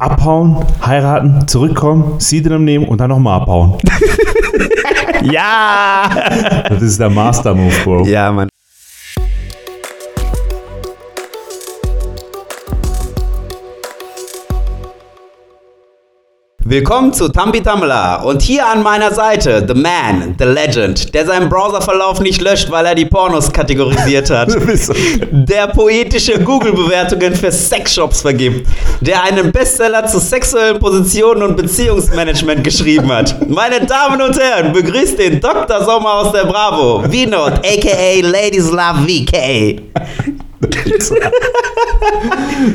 abhauen, heiraten, zurückkommen, Seedem nehmen und dann nochmal abhauen. Ja! Das ist der Master-Move, Bro. Ja, Mann. Willkommen zu Tambi Tamala und hier an meiner Seite The Man, The Legend, der seinen Browserverlauf nicht löscht, weil er die Pornos kategorisiert hat. Der poetische Google-Bewertungen für Sexshops vergibt. Der einen Bestseller zu sexuellen Positionen und Beziehungsmanagement geschrieben hat. Meine Damen und Herren, begrüßt den Dr. Sommer aus der Bravo, Vinod, aka Ladies Love VK. Du Wichser.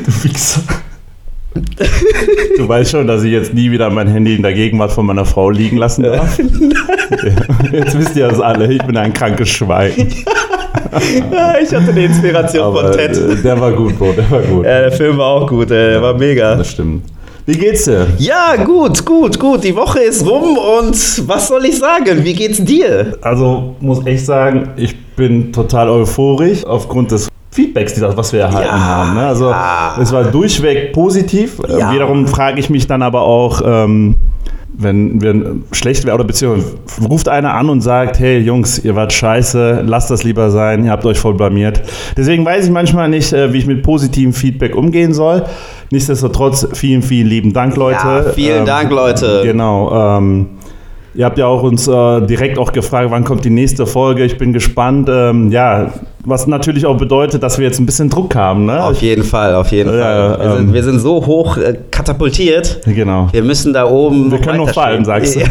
Du weißt schon, dass ich jetzt nie wieder mein Handy in der Gegenwart von meiner Frau liegen lassen darf. Jetzt wisst ihr das alle, ich bin ein krankes Schwein. Ja, ich hatte eine Inspiration Aber von Ted. äh, der war gut, Bro, der war gut. Ja, der Film war auch gut, der war mega. Das stimmt. Wie geht's dir? Ja, gut, gut, gut. Die Woche ist rum und was soll ich sagen? Wie geht's dir? Also muss echt sagen, ich bin total euphorisch aufgrund des Feedbacks, die das, was wir erhalten Ja, haben. Ne? Also ja. es war durchweg positiv. Ja. Wiederum frage ich mich dann aber auch, ähm, wenn wir schlecht wäre oder beziehungsweise ruft einer an und sagt, hey Jungs, ihr wart scheiße, lasst das lieber sein, ihr habt euch voll blamiert. Deswegen weiß ich manchmal nicht, äh, wie ich mit positivem Feedback umgehen soll. Nichtsdestotrotz, vielen, vielen lieben Dank, Leute. Ja, vielen Ähm, Dank, Leute. Genau. Ähm, ihr habt ja auch uns äh, direkt auch gefragt, wann kommt die nächste Folge. Ich bin gespannt. Ähm, ja, was natürlich auch bedeutet, dass wir jetzt ein bisschen Druck haben. Ne? Auf jeden Fall, auf jeden Ja, Fall. Wir, ähm, sind, wir sind so hoch äh, katapultiert. Genau. Wir müssen da oben. Wir können noch fallen, sagst du.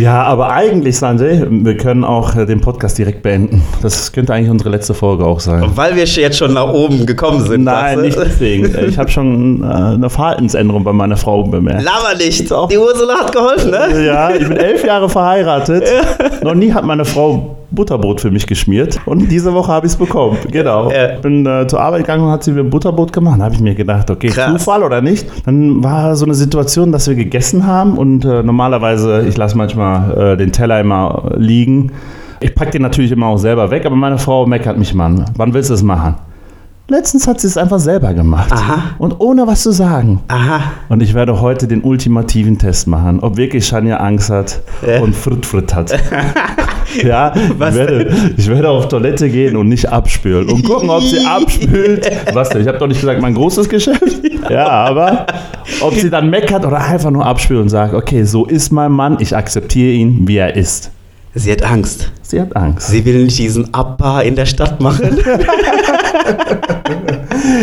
Ja. Aber eigentlich, Sanjay, wir können auch äh, den Podcast direkt beenden. Das könnte eigentlich unsere letzte Folge auch sein. Weil wir jetzt schon nach oben gekommen sind. Nein, nicht deswegen. Ich habe schon äh, eine Verhaltensänderung bei meiner Frau bemerkt. Laber nicht. Die Ursula hat geholfen, ne? Ja, ich bin elf Jahre verheiratet. Noch nie hat meine Frau Butterbrot für mich geschmiert. Und diese Woche habe ich es bekommen. Genau. Ja. Bin äh, zur Arbeit gegangen und hat sie mir Butterbrot gemacht. Da habe ich mir gedacht, okay, Krass. Zufall oder nicht. Dann war so eine Situation, dass wir gegessen haben und äh, normalerweise, ich lasse manchmal äh, den Teller immer liegen. Ich packe den natürlich immer auch selber weg, aber meine Frau meckert mich mal an. Wann willst du es machen? Letztens hat sie es einfach selber gemacht. Aha. Und ohne was zu sagen. Aha. Und ich werde heute den ultimativen Test machen, ob wirklich Shania Angst hat Ja. und Frit Frit hat. ja, Was ich werde, ich werde auf Toilette gehen und nicht abspülen und gucken, ob sie abspült. Was denn? Ich habe doch nicht gesagt, mein großes Geschäft. Ja, aber ob sie dann meckert oder einfach nur abspült und sagt, okay, so ist mein Mann, ich akzeptiere ihn, wie er ist. Sie hat Angst. Sie hat Angst. Sie will nicht diesen Abbar in der Stadt machen.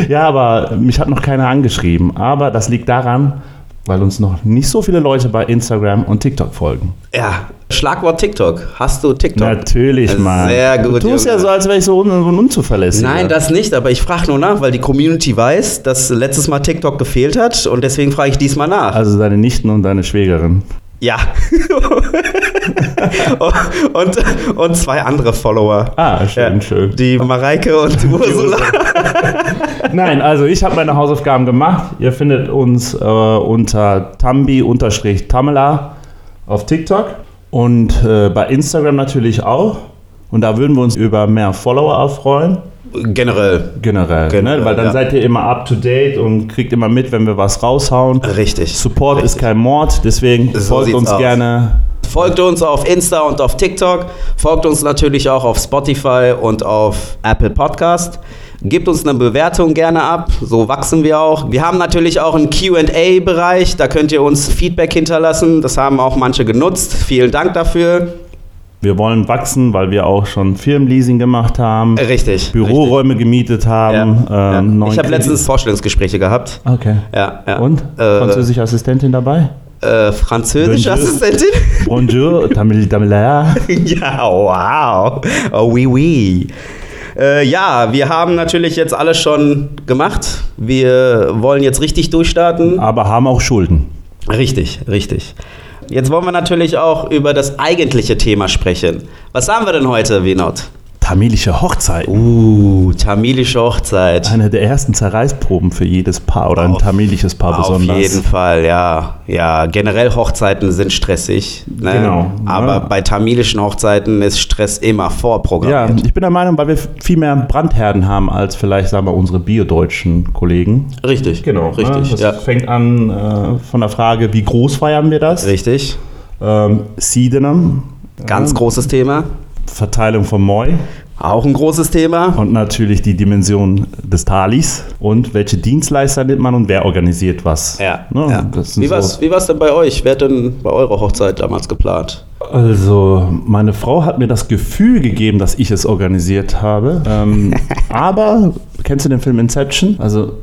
Ja, aber mich hat noch keiner angeschrieben. Aber das liegt daran, weil uns noch nicht so viele Leute bei Instagram und TikTok folgen. ja. Schlagwort TikTok. Hast du TikTok? Natürlich, Mann. Sehr gut, Du tust Junge. ja so, als wäre ich so un un unzuverlässig. Nein, das nicht, aber ich frage nur nach, weil die Community weiß, dass letztes Mal TikTok gefehlt hat und deswegen frage ich diesmal nach. Also deine Nichten und deine Schwägerin. ja. und, und zwei andere Follower. Ah, schön, Ja, schön. Die Mareike und die Ursula. Nein, also ich habe meine Hausaufgaben gemacht. Ihr findet uns äh, unter tambi-tamela auf TikTok und äh, bei Instagram natürlich auch. Und da würden wir uns über mehr Follower freuen. Generell. Generell, Generell, ne? weil dann ja. seid ihr immer up to date und kriegt immer mit, wenn wir was raushauen. Richtig. Support ist kein Mord, deswegen So folgt uns aus. gerne. Folgt uns auf Insta und auf TikTok. Folgt uns natürlich auch auf Spotify und auf Apple Podcast. Gebt uns eine Bewertung gerne ab, so wachsen wir auch. Wir haben natürlich auch einen QA-Bereich, da könnt ihr uns Feedback hinterlassen. Das haben auch manche genutzt. Vielen Dank dafür. Wir wollen wachsen, weil wir auch schon Firmenleasing gemacht haben, Richtig. Büroräume gemietet richtig. haben. Ja, ja. ähm, neuen Ich habe letztens Vorstellungsgespräche gehabt. Okay. Ja, ja. Und? Äh, Französische Assistentin dabei? Äh, französische Bonjour. Assistentin? Bonjour, Tamil, Tamila. ja, wow. Oh, oui, oui. Äh, ja, wir haben natürlich jetzt alles schon gemacht. Wir wollen jetzt richtig durchstarten. Aber haben auch Schulden. Richtig, richtig. Jetzt wollen wir natürlich auch über das eigentliche Thema sprechen. Was haben wir denn heute, Wenot? Tamilische Hochzeit. Uh, tamilische Hochzeit. Eine der ersten Zerreißproben für jedes Paar oder ein Auf- tamilisches Paar besonders. Auf jeden Fall, ja. Ja, generell Hochzeiten sind stressig. Ne? Genau, Aber ja. bei tamilischen Hochzeiten ist Stress immer Ja, vorprogrammiert. ich bin der Meinung, weil wir viel mehr Brandherden haben als vielleicht, sagen wir, unsere biodeutschen Kollegen. Richtig. Richtig. ne? Das ja. fängt an äh, von der Frage, wie groß feiern wir das? Richtig. Ähm, Siedenem, Ganz großes Thema. Verteilung von Moi Auch ein großes Thema. und natürlich die Dimension des Talis und welche Dienstleister nimmt man und wer organisiert was. Ja. Ne? ja. Wie, so- wie war's denn bei euch? Wer hat denn bei eurer Hochzeit damals geplant? Also, meine Frau hat mir das Gefühl gegeben, dass ich es organisiert habe. Ähm, aber, kennst du den Film Inception? Also,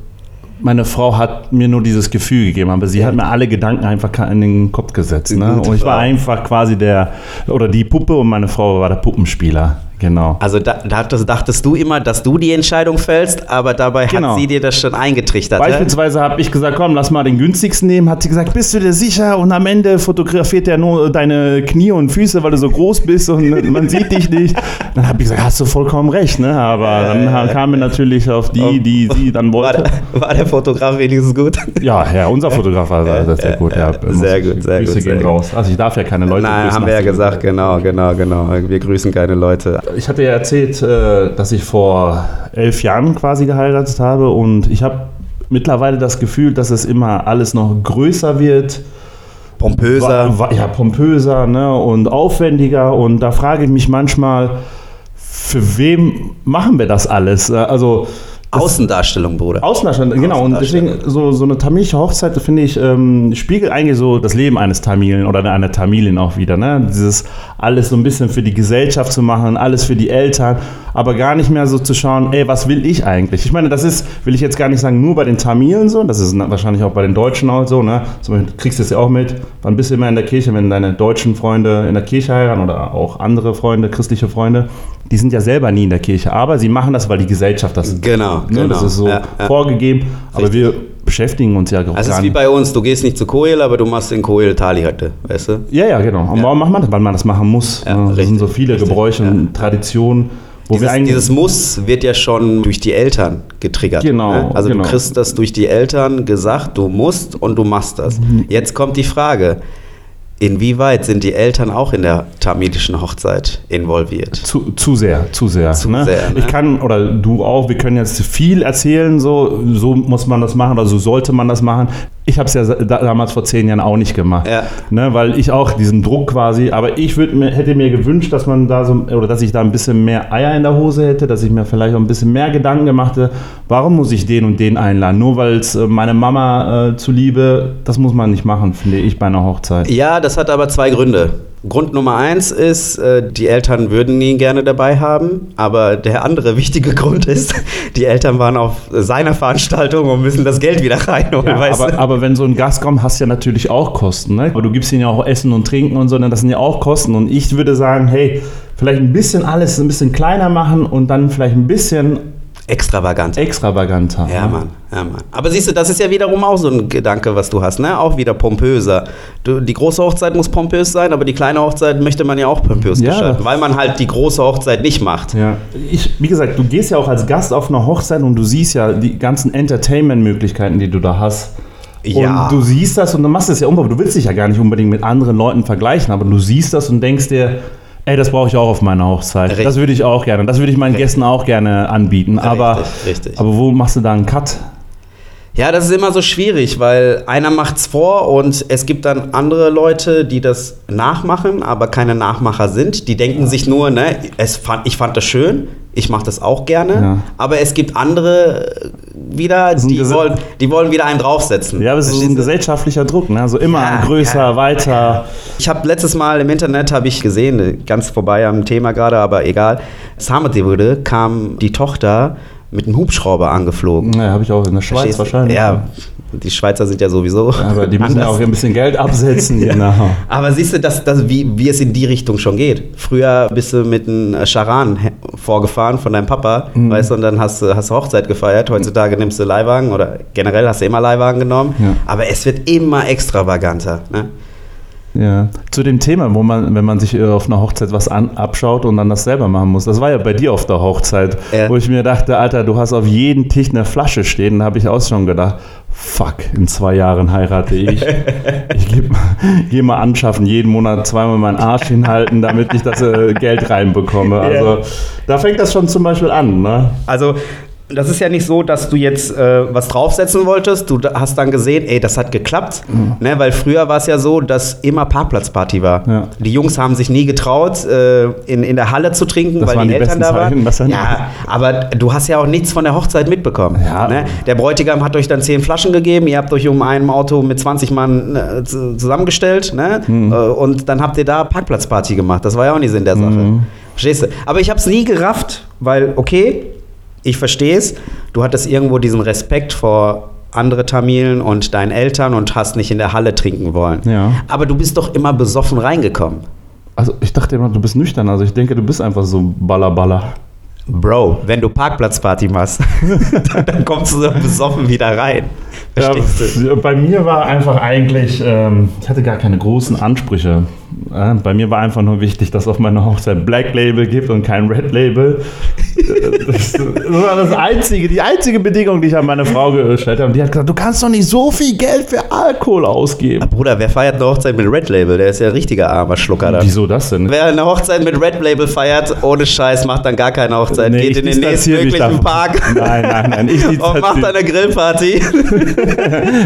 meine Frau hat mir nur dieses Gefühl gegeben, aber sie hat mir alle Gedanken einfach in den Kopf gesetzt. Ne? Und ich war einfach quasi der, oder die Puppe und meine Frau war der Puppenspieler. Genau. Also da, dachtest, dachtest du immer, dass du die Entscheidung fällst, aber dabei Genau. hat sie dir das schon eingetrichtert. Beispielsweise habe ich gesagt, komm, lass mal den günstigsten nehmen. Hat sie gesagt, bist du dir sicher? Und am Ende fotografiert er nur deine Knie und Füße, weil du so groß bist und man sieht dich nicht. Dann habe ich gesagt, hast du vollkommen recht. Ne? Aber dann kamen wir natürlich auf die, die sie dann War wollte. der, war der Fotograf wenigstens gut? Ja, ja, unser Fotograf war sehr, sehr gut. Ja, sehr gut, sehr Grüße gut, sehr gehen raus. Also ich darf ja keine Leute Nein, grüßen. haben wir ja gesagt, genau, genau, genau. Wir grüßen keine Leute. Ich hatte ja erzählt, äh, dass ich vor elf Jahren quasi geheiratet habe und ich habe mittlerweile das Gefühl, dass es immer alles noch größer wird. Pompöser. Ja, pompöser ne, und aufwendiger. Und da frage ich mich manchmal, für wem machen wir das alles? Also Außendarstellung, Bruder. Außendarstellung, genau. Und deswegen so, so eine tamilische Hochzeit, finde ich, ähm, spiegelt eigentlich so das Leben eines Tamilen oder einer Tamilin auch wieder. Ne? Dieses alles so ein bisschen für die Gesellschaft zu machen, alles für die Eltern, aber gar nicht mehr so zu schauen, ey, was will ich eigentlich? Ich meine, das ist, will ich jetzt gar nicht sagen, nur bei den Tamilen so, das ist wahrscheinlich auch bei den Deutschen auch so. Ne? Zum Beispiel, du kriegst das ja auch mit, wann bist du immer in der Kirche, wenn deine deutschen Freunde in der Kirche heiraten oder auch andere Freunde, christliche Freunde, die sind ja selber nie in der Kirche, aber sie machen das, weil die Gesellschaft das Genau, Ne, genau. Das ist so Ja, ja. vorgegeben, aber Richtig. wir beschäftigen uns ja auch Also es ist wie bei uns, du gehst nicht zu Koel, aber du machst in Koel Tali-Hütte, weißt du? Ja, ja, genau. Und warum macht man das? Weil man das machen muss. Ja, Ne, sind so viele richtig, Gebräuche ja. und Traditionen, wo wir Dieses, eigentlich. dieses Muss wird ja schon durch die Eltern getriggert. Genau, ne? Also genau. du kriegst das durch die Eltern gesagt, du musst und du machst das. Mhm. Jetzt kommt die Frage, inwieweit sind die Eltern auch in der tamilischen Hochzeit involviert? zu, zu sehr, zu sehr. Zu ne? sehr, ne? Ich kann, oder du auch, wir können jetzt viel erzählen, so, so muss man das machen oder so sollte man das machen. Ich habe es ja da, damals vor zehn Jahren auch nicht gemacht. Ja. Ne, weil ich auch diesen Druck quasi, aber ich würd hätte mir gewünscht, dass man da so, oder dass ich da ein bisschen mehr Eier in der Hose hätte, dass ich mir vielleicht auch ein bisschen mehr Gedanken gemacht hätte, warum muss ich den und den einladen? Nur weil es äh, meine Mama äh, zuliebe, das muss man nicht machen, finde ich, bei einer Hochzeit. Ja, das hat aber zwei Gründe. Grund Nummer eins ist, äh, die Eltern würden ihn gerne dabei haben, aber der andere wichtige Grund ist, die Eltern waren auf seiner Veranstaltung und müssen das Geld wieder reinholen, Ja, aber, aber wenn so ein Gast kommt, hast du ja natürlich auch Kosten. Ne? Aber du gibst ihnen ja auch Essen und Trinken und so, ne? das sind ja auch Kosten. Und ich würde sagen, hey, vielleicht ein bisschen alles ein bisschen kleiner machen und dann vielleicht ein bisschen Extravagant. extravaganter. Ja? Mann, ja, Mann. Aber siehst du, das ist ja wiederum auch so ein Gedanke, was du hast, ne? Auch wieder pompöser. Du, die große Hochzeit muss pompös sein, aber die kleine Hochzeit möchte man ja auch pompös Ja. gestalten, weil man halt die große Hochzeit nicht macht. Ja, ich, wie gesagt, du gehst ja auch als Gast auf eine Hochzeit und du siehst ja die ganzen Entertainment-Möglichkeiten, die du da hast. Ja. Und du siehst das und du machst es ja unbewusst. Du willst dich ja gar nicht unbedingt mit anderen Leuten vergleichen, aber du siehst das und denkst dir, ey, das brauche ich auch auf meiner Hochzeit. Richtig. Das würde ich auch gerne. Das würde ich meinen Gästen auch gerne anbieten. Aber, Richtig, aber wo machst du da einen Cut? Ja, das ist immer so schwierig, weil einer macht's vor und es gibt dann andere Leute, die das nachmachen, aber keine Nachmacher sind. Die denken sich nur, ne, es fand, ich fand das schön, ich mache das auch gerne. Ja. Aber es gibt andere äh, wieder, die wollen, die wollen wieder einen draufsetzen. Ja, aber es ist so ein gesellschaftlicher Druck. Ne? Also immer Ja, größer, ja, weiter. Ich habe letztes Mal im Internet habe ich gesehen, ganz vorbei am Thema gerade, aber egal. Samadevurde kam die Tochter mit einem Hubschrauber angeflogen. Ja, habe ich auch in der Schweiz Verstehst wahrscheinlich. Ja, die Schweizer sind ja sowieso. Aber die müssen ja anders. auch ein bisschen Geld absetzen. genau. Aber siehst du, dass, dass, wie, wie es in die Richtung schon geht. Früher bist du mit einem Charan vorgefahren von deinem Papa, Mhm. weißt du, und dann hast du hast du Hochzeit gefeiert. Heutzutage nimmst du Leihwagen oder generell hast du immer Leihwagen genommen. Ja. Aber es wird immer extravaganter. Ne? Ja, zu dem Thema, wo man, wenn man sich äh, auf einer Hochzeit was an, abschaut und dann das selber machen muss. Das war ja bei dir auf der Hochzeit, ja. wo ich mir dachte, Alter, du hast auf jeden Tisch eine Flasche stehen. Da habe ich auch schon gedacht, fuck, in zwei Jahren heirate ich. ich gehe mal anschaffen, jeden Monat zweimal meinen Arsch hinhalten, damit ich das äh, Geld reinbekomme. Also yeah. da fängt das schon zum Beispiel an. Ne? Also das ist ja nicht so, dass du jetzt äh, was draufsetzen wolltest. Du hast dann gesehen, ey, das hat geklappt. Mhm. Ne, weil früher war es ja so, dass immer Parkplatzparty war. Ja. Die Jungs haben sich nie getraut, äh, in, in der Halle zu trinken, das weil die, die Eltern da waren. Zeiten, ja, aber du hast ja auch nichts von der Hochzeit mitbekommen. Ja. Ne? Der Bräutigam hat euch dann zehn Flaschen gegeben. Ihr habt euch um einem Auto mit 20 Mann äh, zusammengestellt. Ne? Mhm. Äh, und dann habt ihr da Parkplatzparty gemacht. Das war ja auch nicht Sinn der Sache. Mhm. Verstehst du? Aber ich habe es nie gerafft, weil, okay, ich verstehe es. Du hattest irgendwo diesen Respekt vor andere Tamilen und deinen Eltern und hast nicht in der Halle trinken wollen. Ja. Aber du bist doch immer besoffen reingekommen. Also ich dachte immer, du bist nüchtern. Also ich denke, du bist einfach so ballerballer. Bro, wenn du Parkplatzparty machst, dann kommst du so besoffen wieder rein. Verstehst ja, du? Bei mir war einfach eigentlich, ähm, ich hatte gar keine großen Ansprüche. Äh, bei mir war einfach nur wichtig, dass es auf meiner Hochzeit Black Label gibt und kein Red Label. Das, war das einzige, die einzige Bedingung, die ich an meine Frau gestellt habe. Und die hat gesagt, du kannst doch nicht so viel Geld für Alkohol ausgeben. Bruder, wer feiert eine Hochzeit mit Red Label? Der ist ja ein richtiger armer Schlucker da. Wieso das denn? Wer eine Hochzeit mit Red Label feiert, ohne Scheiß, macht dann gar keine Hochzeit. Nee, Geht in den nächsten möglichen Park. Nein, nein, nein. Ich und macht eine Grillparty.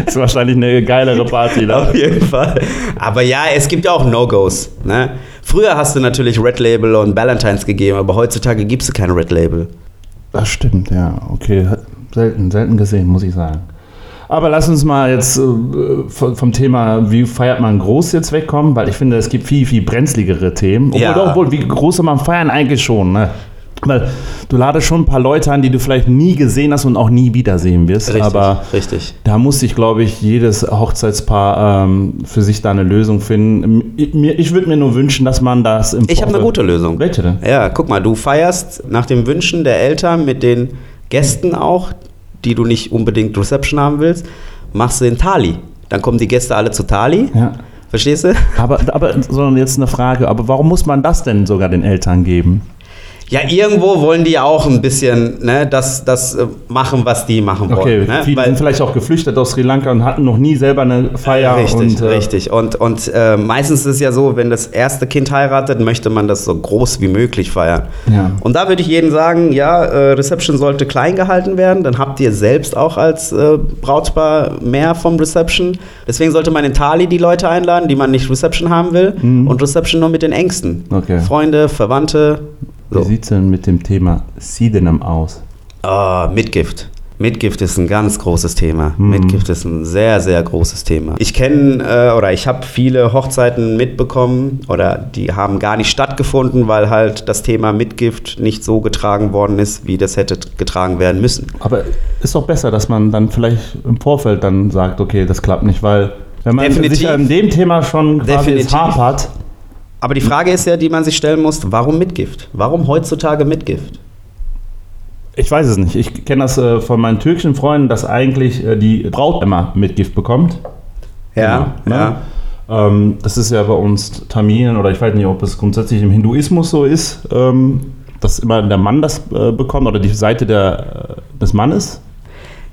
das ist wahrscheinlich eine geilere Party. Da. Auf jeden Fall. Aber ja, es gibt ja auch No-Gos. Ne? Früher hast du natürlich Red Label und Valentines gegeben, aber heutzutage gibst du kein Red Label. Das stimmt, ja. Okay, selten, selten gesehen, muss ich sagen. Aber lass uns mal jetzt äh, vom Thema, wie feiert man groß jetzt wegkommen, weil ich finde, es gibt viel, viel brenzligere Themen. Obwohl, ja. obwohl wie groß soll man feiern eigentlich schon, ne? Weil du ladest schon ein paar Leute an, die du vielleicht nie gesehen hast und auch nie wiedersehen wirst. Richtig, aber richtig. da muss sich, glaube ich, jedes Hochzeitspaar ähm, für sich da eine Lösung finden. Ich, ich würde mir nur wünschen, dass man das im Ich habe eine gute Lösung. Welche denn? Ja, guck mal, du feierst nach den Wünschen der Eltern mit den Gästen auch, die du nicht unbedingt Reception haben willst, machst du den Tali. Dann kommen die Gäste alle zu Tali. Ja. Verstehst du? Aber, aber sondern jetzt eine Frage, aber warum muss man das denn sogar den Eltern geben? Ja, irgendwo wollen die auch ein bisschen ne, das, das äh, machen, was die machen wollen. Okay, ne? viele Weil, sind vielleicht auch geflüchtet aus Sri Lanka und hatten noch nie selber eine Feier. Richtig, und, äh, richtig. Und, und äh, meistens ist es ja so, wenn das erste Kind heiratet, möchte man das so groß wie möglich feiern. Ja. Und da würde ich jedem sagen, ja, äh, Reception sollte klein gehalten werden, dann habt ihr selbst auch als äh, Brautpaar mehr vom Reception. Deswegen sollte man in Tali die Leute einladen, die man nicht Reception haben will mhm. und Reception nur mit den Ängsten. Okay. Freunde, Verwandte, so. Wie sieht es denn mit dem Thema Sidenam aus? Oh, Mitgift. Mitgift ist ein ganz großes Thema. Mhm. Mitgift ist ein sehr, sehr großes Thema. Ich kenne äh, oder ich habe viele Hochzeiten mitbekommen oder die haben gar nicht stattgefunden, weil halt das Thema Mitgift nicht so getragen worden ist, wie das hätte getragen werden müssen. Aber ist doch besser, dass man dann vielleicht im Vorfeld dann sagt, okay, das klappt nicht, weil wenn man Definitiv. sich an dem Thema schon quasi hapert, aber die Frage ist ja, die man sich stellen muss, warum Mitgift? Warum heutzutage Mitgift? Ich weiß es nicht. Ich kenne das äh, von meinen türkischen Freunden, dass eigentlich äh, die Braut immer Mitgift bekommt. Ja, genau, ne? ja. Ähm, das ist ja bei uns Tamilen oder ich weiß nicht, ob es grundsätzlich im Hinduismus so ist, ähm, dass immer der Mann das äh, bekommt oder die Seite der, äh, des Mannes.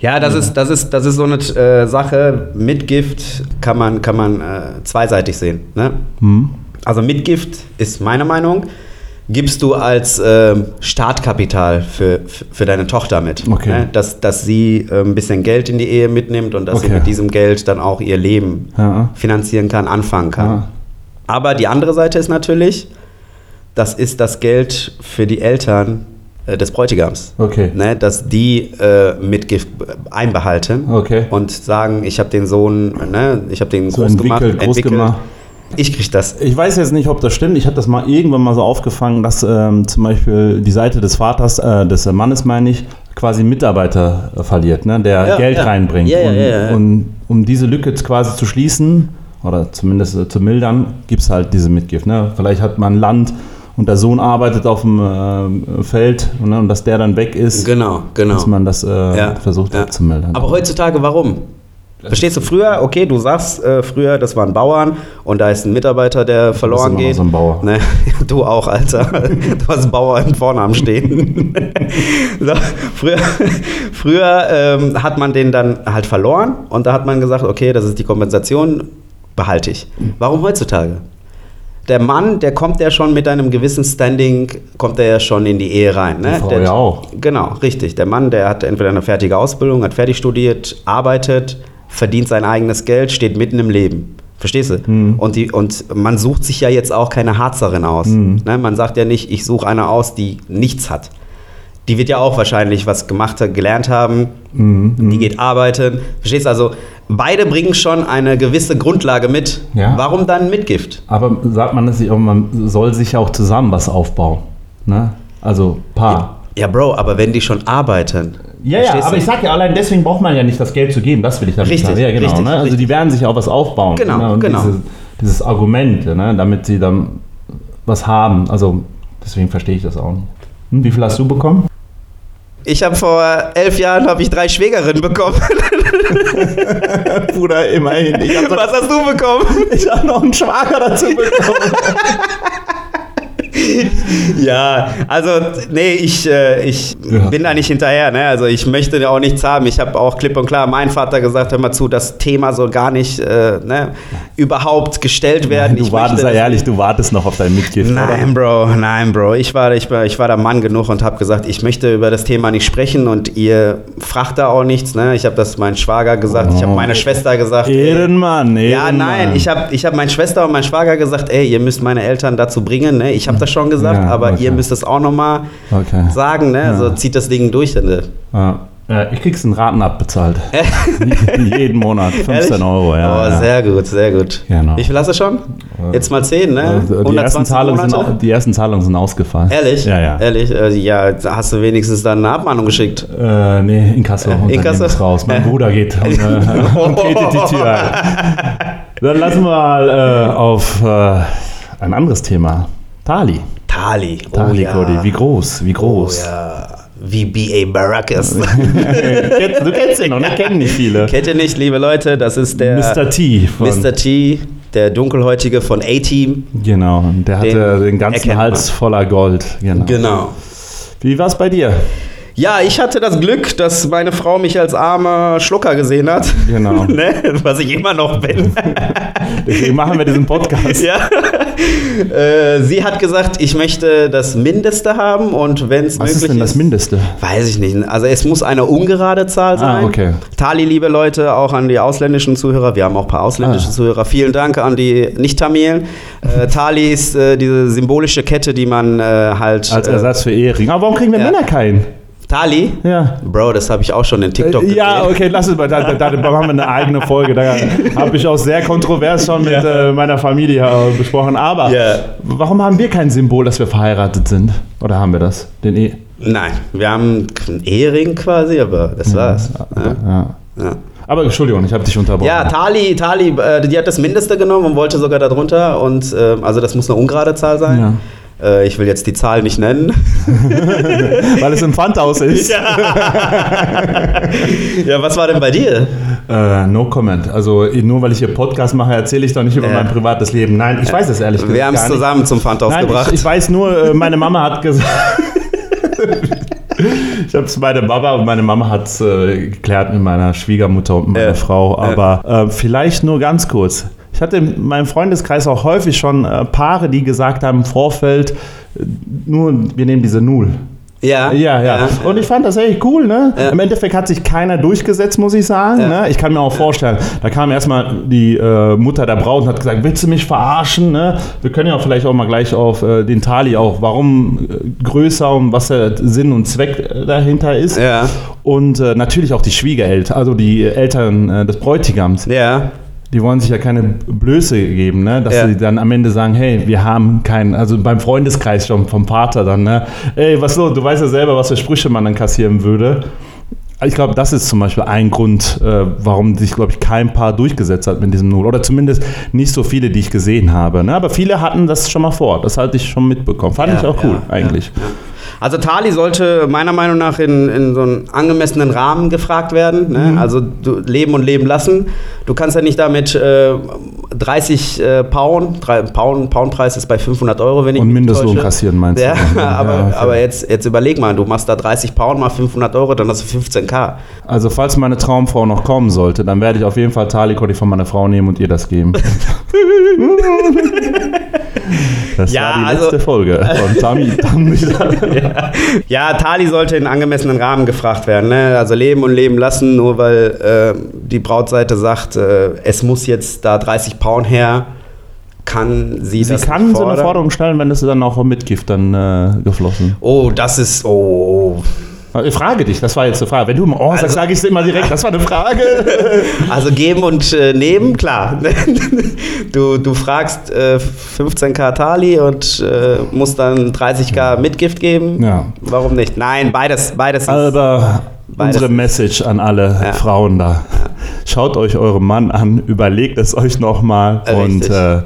Ja, das ist, das ist, das ist so eine äh, Sache. Mitgift kann man, kann man äh, zweiseitig sehen. Ne? Hm. Also Mitgift ist meine Meinung, gibst du als äh, Startkapital für, für deine Tochter mit. Okay. Ne? Dass, dass sie äh, ein bisschen Geld in die Ehe mitnimmt und dass okay. sie mit diesem Geld dann auch ihr Leben ja. finanzieren kann, anfangen kann. Ja. Aber die andere Seite ist natürlich, das ist das Geld für die Eltern äh, des Bräutigams. Okay. Ne, dass die äh, Mitgift einbehalten okay. und sagen, ich habe den Sohn, ne, ich habe den so groß gemacht, groß entwickelt. Gemacht. Ich krieg das. Ich weiß jetzt nicht, ob das stimmt. Ich habe das mal irgendwann mal so aufgefangen, dass ähm, zum Beispiel die Seite des Vaters, äh, des Mannes meine ich, quasi Mitarbeiter äh, verliert, ne? der ja, Geld ja. reinbringt. Ja, und, und, um diese Lücke quasi zu schließen oder zumindest äh, zu mildern, gibt es halt diese Mitgift. Ne? Vielleicht hat man Land und der Sohn arbeitet auf dem äh, Feld ne? und dass der dann weg ist, genau, genau. dass man das äh, versucht abzumildern. Aber heutzutage warum? Verstehst du, früher, okay, du sagst äh, früher, das waren Bauern und da ist ein Mitarbeiter, der verloren geht. so ein Bauer. Ne? Du auch, Alter. Du hast Bauer im Vornamen stehen. so, früher früher ähm, hat man den dann halt verloren und da hat man gesagt, okay, das ist die Kompensation, behalte ich. Warum heutzutage? Der Mann, der kommt ja schon mit einem gewissen Standing, kommt er ja schon in die Ehe rein. Ne? Die Frau der, ja auch. Genau, richtig. Der Mann, der hat entweder eine fertige Ausbildung, hat fertig studiert, arbeitet, verdient sein eigenes Geld, steht mitten im Leben. Verstehst du? Mhm. Und, die, und man sucht sich ja jetzt auch keine Harzerin aus. Mhm. Ne? Man sagt ja nicht, ich suche eine aus, die nichts hat. Die wird ja auch wahrscheinlich was gemacht, gelernt haben. Mhm. Die geht arbeiten. Verstehst du? Also beide bringen schon eine gewisse Grundlage mit. Ja. Warum dann Mitgift? Aber sagt man das nicht auch, man soll sich ja auch zusammen was aufbauen. Ne? Also Paar. Ja, Bro, aber wenn die schon arbeiten. Ja, ja, aber ich sag ja, allein deswegen braucht man ja nicht das Geld zu geben, das will ich damit Richtig, sagen. Ja, genau. richtig, ne? Also die werden sich auch was aufbauen. Genau, ne? Genau. Diese, dieses Argument, ne? damit sie dann was haben. Also deswegen verstehe ich das auch nicht. Hm, wie viel hast du bekommen? Ich habe vor elf Jahren habe ich drei Schwägerinnen bekommen. Bruder, immerhin. Ich habe Was hast du bekommen? hab noch einen Schwager dazu bekommen. Ja, also nee, ich, äh, ich Ja. bin da nicht hinterher. Ne? Also ich möchte auch nichts haben. Ich habe auch klipp und klar mein Vater gesagt, hör mal zu, das Thema soll gar nicht äh, ne, überhaupt gestellt werden. Du ich wartest, sei ehrlich, du wartest noch auf dein Mitgift. Nein, Bro, nein, Bro. Ich war, ich war, ich war da Mann genug und habe gesagt, ich möchte über das Thema nicht sprechen und ihr fragt da auch nichts. Ne? Ich habe das meinem Schwager gesagt, ich habe Oh. meiner Schwester gesagt. Ehrenmann, Ehrenmann. ja, nein, ich habe ich hab meiner Schwester und meinem Schwager gesagt, ey, ihr müsst meine Eltern dazu bringen, ne? Ich habe das schon gesagt, Ja, aber okay. ihr müsst das auch nochmal Okay. sagen, ne? Also Ja. zieht das Ding durch. Ne? Ja. Ich krieg's in Raten abbezahlt. Jeden Monat. 15 Ehrlich? Euro, ja. oh, ja. sehr gut, sehr gut. Genau. Wie viel hast du schon? Jetzt mal 10, ne? Also die, ersten Zahlungen sind, die ersten Zahlungen sind ausgefallen. Ehrlich? Ja, ja. Ehrlich? Äh, ja, hast du wenigstens dann eine Abmahnung geschickt. Äh, nee, Inkasso. Äh, Unternehmen Inkasso? ist raus. Mein Äh. Bruder geht und, äh, und tretet die Tür. Dann lassen wir mal äh, auf äh, ein anderes Thema. Tali. Tali. Oh, Tali, ja. Cody. Wie groß? Wie groß? Oh, ja. Wie B.A. Kennst- du kennst ihn noch, ne? Kennen nicht viele. Kennt ihr nicht, liebe Leute? Das ist der Mr. T. Von, Mr. T, der Dunkelhäutige von A-Team. Genau, der hatte Den den, ganzen Hals voller Gold. Genau. Genau. Wie war's bei dir? Ja, ich hatte das Glück, dass meine Frau mich als armer Schlucker gesehen hat. Genau. ne? Was ich immer noch bin. Deswegen machen wir diesen Podcast. ja. äh, sie hat gesagt, ich möchte das Mindeste haben und wenn es Was möglich ist denn das Mindeste? Weiß ich nicht. Also es muss eine ungerade Zahl sein. Ah, okay. Tali, liebe Leute, auch an die ausländischen Zuhörer. Wir haben auch ein paar ausländische Ah. Zuhörer. Vielen Dank an die Nicht-Tamilen. Äh, Tali ist äh, diese symbolische Kette, die man äh, halt... Als äh, Ersatz für Ehering. Aber warum kriegen wir Ja. Männer keinen? Tali? Ja. Bro, das habe ich auch schon in TikTok gesehen. Ja, okay, lass es mal. Da, da, da haben wir eine eigene Folge. Da habe ich auch sehr kontrovers schon mit äh, meiner Familie äh, besprochen. Aber Ja. warum haben wir kein Symbol, dass wir verheiratet sind? Oder haben wir das? Den e Nein, wir haben einen Ehering quasi, aber das war's. Ja. ja. Ja. Aber Entschuldigung, ich habe dich unterbrochen. Ja, Tali, Tali, äh, die hat das Mindeste genommen und wollte sogar darunter. Und äh, also das muss eine ungerade Zahl sein. Äh, ich will jetzt die Zahl nicht nennen. Weil es im Pfandhaus ist. ja, was war denn bei dir? Äh, no comment. Also nur weil ich hier Podcast mache, erzähle ich doch nicht über Ja. mein privates Leben. Nein, ich weiß es ehrlich gesagt Wir haben es gar nicht. zusammen zum Pfandhaus Nein, gebracht. ich, ich weiß nur, äh, meine Mama hat gesagt. ich habe es meine Mama und meine Mama hat es äh, geklärt mit meiner Schwiegermutter und meiner Ja. Frau. Aber äh, vielleicht nur ganz kurz. Ich hatte in meinem Freundeskreis auch häufig schon äh, Paare, die gesagt haben im Vorfeld, äh, nur wir nehmen diese Null. ja, Ja, ja. Und ich fand das echt cool, ne? Ja. Im Endeffekt hat sich keiner durchgesetzt, muss ich sagen. Ja. Ne? Ich kann mir auch vorstellen, da kam erstmal die äh, Mutter der Braut und hat gesagt, willst du mich verarschen? Ne? Wir können ja vielleicht auch mal gleich auf äh, den Tali auch, warum äh, größer und was der Sinn und Zweck äh, dahinter ist. Ja, Und äh, natürlich auch die Schwiegereltern, also die Eltern des Bräutigams. ja, Die wollen sich ja keine Blöße geben, ne? dass Ja. sie dann am Ende sagen, hey, wir haben keinen, also beim Freundeskreis schon vom Vater dann, ne? ey, was so, du weißt ja selber, was für Sprüche man dann kassieren würde. Ich glaube, das ist zum Beispiel ein Grund, äh, warum sich, glaube ich, kein Paar durchgesetzt hat mit diesem Null. Oder zumindest nicht so viele, die ich gesehen habe. Ne? Aber viele hatten das schon mal vor. Das hatte ich schon mitbekommen. Fand Ja, ich auch cool, ja, eigentlich. Also Tali sollte meiner Meinung nach in, in so einen angemessenen Rahmen gefragt werden. Ne? Mhm. Also du, leben und leben lassen. Du kannst ja nicht damit äh, 30 äh, Pound, drei, Pound, Poundpreis ist bei 500 Euro, wenn ich Und Mindestlohn kassieren, meinst du? Ja, aber, Ja, aber jetzt, jetzt überleg mal, du machst da 30 Pound mal 500 Euro, dann hast du 15k. Also falls meine Traumfrau noch kommen sollte, dann werde ich auf jeden Fall Tali-Kotti von meiner Frau nehmen und ihr das geben. Das Ja, war die also- letzte Folge von Tami. Tami Ja, Tali sollte in angemessenen Rahmen gefragt werden. Ne? Also leben und leben lassen, nur weil äh, die Brautseite sagt, äh, es muss jetzt da 30 Pound her, kann sie, Sie das kann nicht so eine fordern. Forderung stellen, wenn es dann auch mit Gift dann äh, geflossen. Oh, das ist. Oh. Ich frage dich, das war jetzt eine Frage. Wenn du immer, oh, Also- sagst, sage ich es immer direkt, das war eine Frage. Also geben und äh, nehmen, klar. Du, du fragst äh, 15k Tali und äh, musst dann 30k Mitgift geben. Ja. Warum nicht? Nein, beides, beides ist. Aber unsere Message an alle Ja. Frauen da. Schaut euch euren Mann an, überlegt es euch nochmal und äh,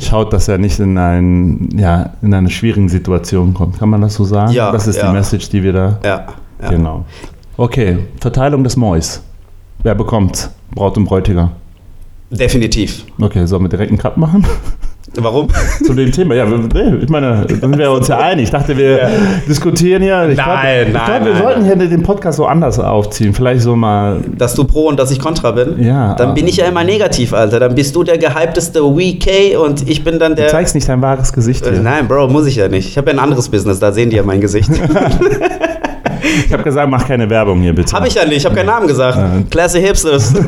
schaut, dass er nicht in, ein, ja, in eine schwierige Situation kommt. Kann man das so sagen? Ja, Das ist die Message, die wir da. Ja. Genau. Okay, Verteilung des Mois. Wer bekommt? Braut und Bräutigam. Definitiv. Okay, sollen wir direkt einen Cut machen? Warum? Zu dem Thema. Ja, ich meine, dann sind wir uns ja einig. Ich dachte, wir diskutieren hier. Ich Nein, glaub, nein, Ich glaube, wir nein, sollten hier den Podcast so anders aufziehen. Vielleicht so mal. Dass du pro und dass ich kontra bin? Ja. Dann bin ich ja immer negativ, Alter. Dann bist du der gehypteste WK und ich bin dann Du der. zeigst nicht dein wahres Gesicht Äh, hier. Nein, Bro, muss ich ja nicht. Ich habe ja ein anderes Business, da sehen die ja mein Gesicht. Ich habe gesagt, mach keine Werbung hier bitte. habe ich ja nicht, ich habe keinen Namen gesagt. Ja. Classy Hipsters.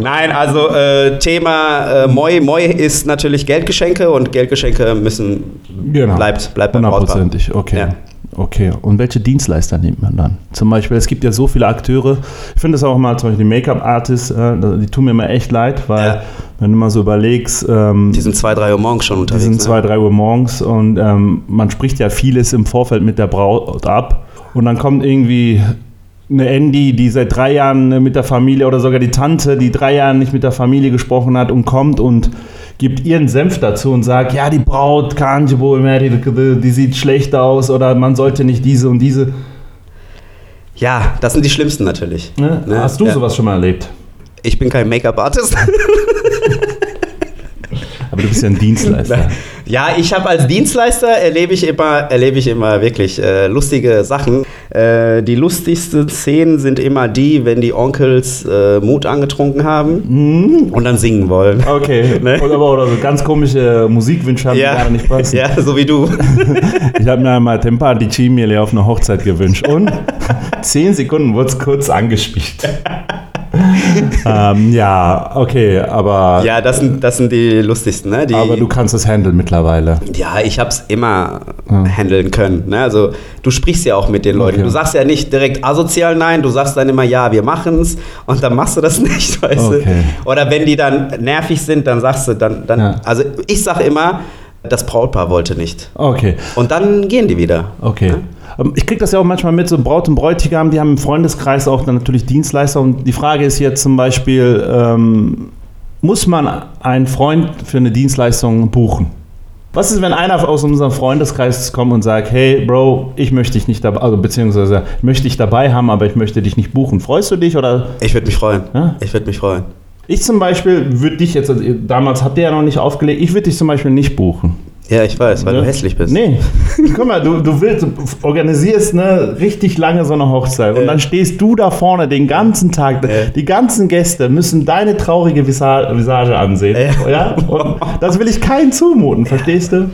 Nein, also äh, Thema äh, Moi. Moi ist natürlich Geldgeschenke und Geldgeschenke müssen. Genau. Bleibt- bleibt beim. Hundertprozentig, okay. Ja. Okay, und welche Dienstleister nimmt man dann? Zum Beispiel, es gibt ja so viele Akteure. Ich finde es auch mal, zum Beispiel die Make-up-Artists, äh, die tun mir immer echt leid, weil, Ja. Wenn du mal so überlegst, ähm, Die sind zwei, drei Uhr morgens schon Die unterwegs. sind ne? zwei, drei Uhr morgens und ähm, man spricht ja vieles im Vorfeld mit der Braut ab. Und dann kommt irgendwie eine Andy, die seit drei Jahren äh, mit der Familie oder sogar die Tante, die drei Jahre nicht mit der Familie gesprochen hat und kommt und gibt ihren Senf dazu und sagt, ja, die Braut, Kanjibo, die, die sieht schlecht aus oder man sollte nicht diese und diese. Ja, das sind die schlimmsten natürlich. Ne? Ne? Hast du Ja. sowas schon mal erlebt? Ich bin kein Make-up-Artist. Aber du bist ja ein Dienstleister. Ja, ich habe als Dienstleister erlebe ich immer, erlebe ich immer wirklich äh, lustige Sachen. Äh, die lustigsten Szenen sind immer die, wenn die Onkels äh, Mut angetrunken haben und dann singen wollen. Okay, Ne? oder, oder so ganz komische Musikwünsche haben, die gerade nicht passen. ja, so wie du. Ich habe mir einmal Tempa di Cimele auf eine Hochzeit gewünscht und zehn Sekunden wurde es kurz angespielt. ähm, ja, okay, aber, ja, das sind, das sind die lustigsten, ne? Die, aber du kannst es handeln mittlerweile. Ja, ich habe es immer handeln können. Ne? Also du sprichst ja auch mit den Leuten. Okay. Du sagst ja nicht direkt asozial nein, du sagst dann immer ja, wir machen's und dann machst du das nicht, weißt Okay. du? Oder wenn die dann nervig sind, dann sagst du dann, dann Ja. also ich sag immer, das Brautpaar wollte nicht. Okay, Und dann gehen die wieder. okay. Ähm, Ich kriege das ja auch manchmal mit, so Braut und Bräutigam, die haben im Freundeskreis auch dann natürlich Dienstleister. Und die Frage ist jetzt zum Beispiel, ähm, muss man einen Freund für eine Dienstleistung buchen? Was ist, wenn einer aus unserem Freundeskreis kommt und sagt, hey Bro, ich möchte dich nicht dabei, also beziehungsweise möchte dich dabei haben, aber ich möchte dich nicht buchen. Freust du dich oder? Ich würde mich freuen. Ja? Ich würde mich freuen. Ich zum Beispiel würde dich jetzt, also damals habt ihr ja noch nicht aufgelegt, ich würde dich zum Beispiel nicht buchen. Ja, ich weiß, weil Ne? du hässlich bist. Nee, guck mal, du, du willst, du organisierst ne, richtig lange so eine Hochzeit und Ja. dann stehst du da vorne den ganzen Tag. Ja. Die ganzen Gäste müssen deine traurige Visa Visage ansehen. Ja. Ja. Und das will ich keinen zumuten, verstehst du?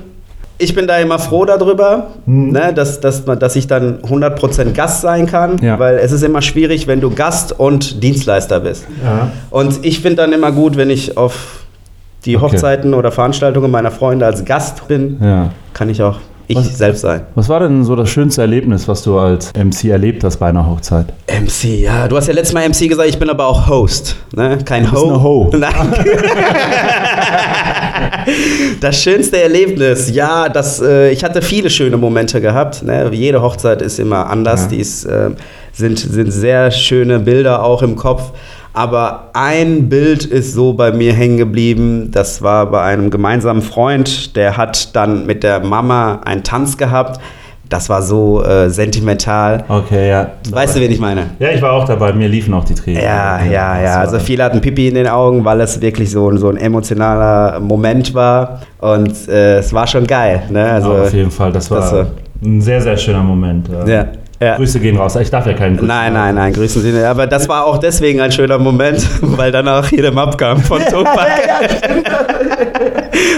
Ich bin da immer froh darüber, Mhm. ne, dass, dass, man- dass ich dann 100% Gast sein kann, Ja. weil es ist immer schwierig, wenn du Gast und Dienstleister bist. Ja. Und ich finde dann immer gut, wenn ich auf die Okay. Hochzeiten oder Veranstaltungen meiner Freunde als Gast bin, ja. kann ich auch ich Was- selbst sein. Was war denn so das schönste Erlebnis, was du als MC erlebt hast bei einer Hochzeit? MC, ja, du hast ja letztes Mal MC gesagt, ich bin aber auch Host, ne? Kein bist Ho. eine Ho. Nein. das schönste Erlebnis, ja, das, äh, ich hatte viele schöne Momente gehabt. Ne? Jede Hochzeit ist immer anders, Ja. die ist, äh, sind, sind sehr schöne Bilder auch im Kopf. Aber ein Bild ist so bei mir hängen geblieben. Das war bei einem gemeinsamen Freund, der hat dann mit der Mama einen Tanz gehabt. Das war so äh, sentimental. Okay, ja. Weißt du, wen ich meine? Ja, ich war auch dabei. Mir liefen auch die Tränen. Ja, ja, ja. Also viele hatten Pipi in den Augen, weil es wirklich so, so ein emotionaler Moment war. Und äh, es war schon geil. Ne? Also, auf jeden Fall. Das war das, ein sehr, sehr schöner Moment. ja. Ja. Grüße gehen raus. Ich darf ja keinen Grüßen Nein, nein, nein, grüßen Sie nicht. Aber das war auch deswegen ein schöner Moment, weil danach jeder abkam von Tupac.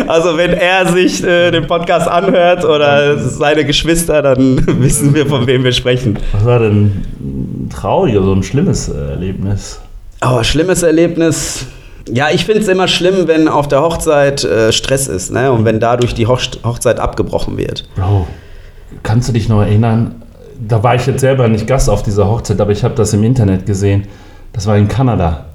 also wenn er sich äh, den Podcast anhört oder seine Geschwister, dann wissen wir, von wem wir sprechen. Was war denn ein trauriges, so ein schlimmes Erlebnis? Oh, schlimmes Erlebnis. Ja, ich finde es immer schlimm, wenn auf der Hochzeit äh, Stress ist ne? und wenn dadurch die Hoch Hochzeit abgebrochen wird. Bro, kannst du dich noch erinnern, da war ich jetzt selber nicht Gast auf dieser Hochzeit, aber ich habe das im Internet gesehen. Das war in Kanada.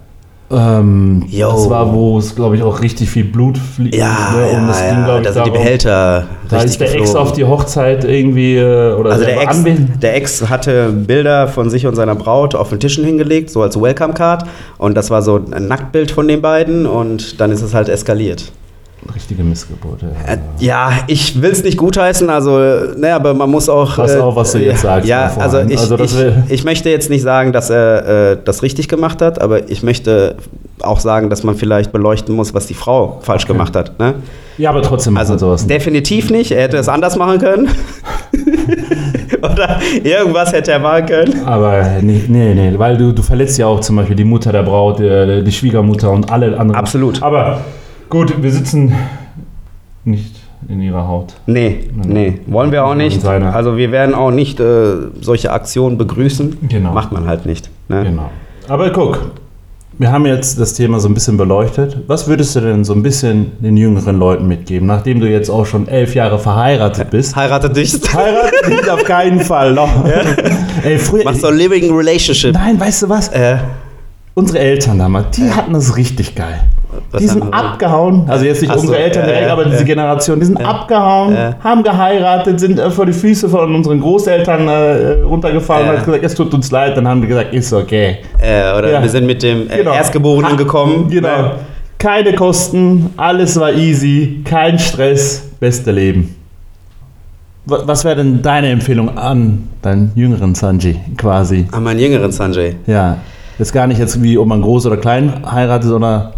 Ähm, das war, wo es, glaube ich, auch richtig viel Blut fliegt. Ja, ne? ja, ging, ja. da sind die Behälter Da ist der geflogen. Ex auf die Hochzeit irgendwie, äh, oder also der Ex, der Ex hatte Bilder von sich und seiner Braut auf den Tischen hingelegt, so als Welcome Card. Und das war so ein Nacktbild von den beiden und dann ist es halt eskaliert richtige Missgeburt. Ja, äh, ja ich will es nicht gutheißen, also, ne, aber man muss auch. Pass äh, auf, was du jetzt sagst. Ja, also, ich, also ich, ich, möchte jetzt nicht sagen, dass er äh, das richtig gemacht hat, aber ich möchte auch sagen, dass man vielleicht beleuchten muss, was die Frau falsch okay. gemacht hat. Ne? Ja, aber trotzdem also, sowas. Definitiv nicht. Er hätte es anders machen können. Oder irgendwas hätte er machen können. Aber nee, nee, nee, weil du, du verletzt ja auch zum Beispiel die Mutter der Braut, die, die Schwiegermutter und alle anderen. Absolut. Aber Gut, wir sitzen nicht in ihrer Haut. Nee, nee, wollen wir auch nicht. Also wir werden auch nicht äh, solche Aktionen begrüßen. Genau. Macht man halt nicht. Ne? Genau. Aber guck, wir haben jetzt das Thema so ein bisschen beleuchtet. Was würdest du denn so ein bisschen den jüngeren Leuten mitgeben, nachdem du jetzt auch schon elf Jahre verheiratet bist? Heirate dich. Heirate dich auf keinen Fall noch. Ja. Ey, früher, Machst du Living Relationship. Nein, weißt du was? Äh. Unsere Eltern damals, die hatten das richtig geil. Was die sind abgehauen, also jetzt nicht Ach unsere so, Eltern direkt, äh, aber diese Generation, die sind äh, abgehauen, äh. haben geheiratet, sind äh, vor die Füße von unseren Großeltern äh, runtergefallen und haben gesagt, es tut uns leid, dann haben die gesagt, ist okay. oder ja. wir sind mit dem genau. Erstgeborenen ha gekommen. Genau. Keine Kosten, alles war easy, kein Stress, beste Leben. Was wäre denn deine Empfehlung an deinen jüngeren Sanji quasi? An meinen jüngeren Sanjay? Ja. Jetzt gar nicht jetzt wie, ob man groß oder klein heiratet, sondern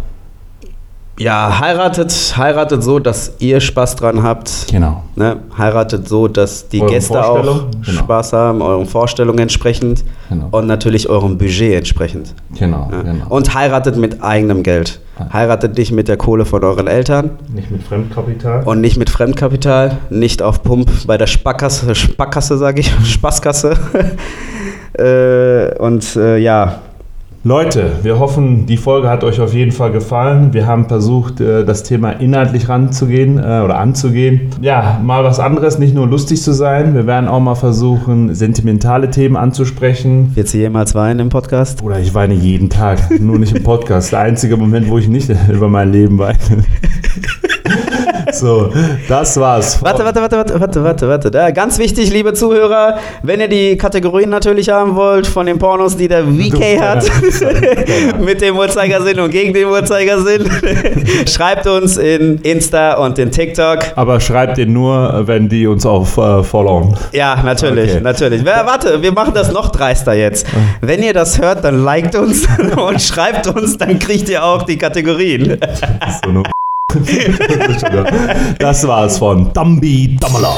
ja, heiratet, heiratet so, dass ihr Spaß dran habt. Genau. Ne? Heiratet so, dass die euren Gäste auch genau. Spaß haben, euren Vorstellungen entsprechend genau. und natürlich eurem Budget entsprechend. Genau, ja? genau. Und heiratet mit eigenem Geld. Heiratet nicht mit der Kohle von euren Eltern. Nicht mit Fremdkapital. Und nicht mit Fremdkapital. Nicht auf Pump bei der Sparkasse, Sparkasse sage ich, Spaßkasse. äh, und äh, ja, Leute, wir hoffen, die Folge hat euch auf jeden Fall gefallen. Wir haben versucht, äh, das Thema inhaltlich ranzugehen äh, oder anzugehen. Ja, mal was anderes, nicht nur lustig zu sein. Wir werden auch mal versuchen, sentimentale Themen anzusprechen. Wird sie jemals weinen im Podcast? Oder ich weine jeden Tag, nur nicht im Podcast. Der einzige Moment, wo ich nicht über mein Leben weine. So, das war's. Warte, warte, warte, warte, warte, warte, warte. Da, ganz wichtig, liebe Zuhörer, wenn ihr die Kategorien natürlich haben wollt von den Pornos, die der VK hat, mit dem Uhrzeigersinn und gegen den Uhrzeigersinn, schreibt uns in Insta und in TikTok. Aber schreibt den nur, wenn die uns auch äh, followen. Ja, natürlich, okay. natürlich. Warte, wir machen das noch dreister jetzt. Wenn ihr das hört, dann liked uns und schreibt uns, dann kriegt ihr auch die Kategorien. so das war's von Dambi Damala.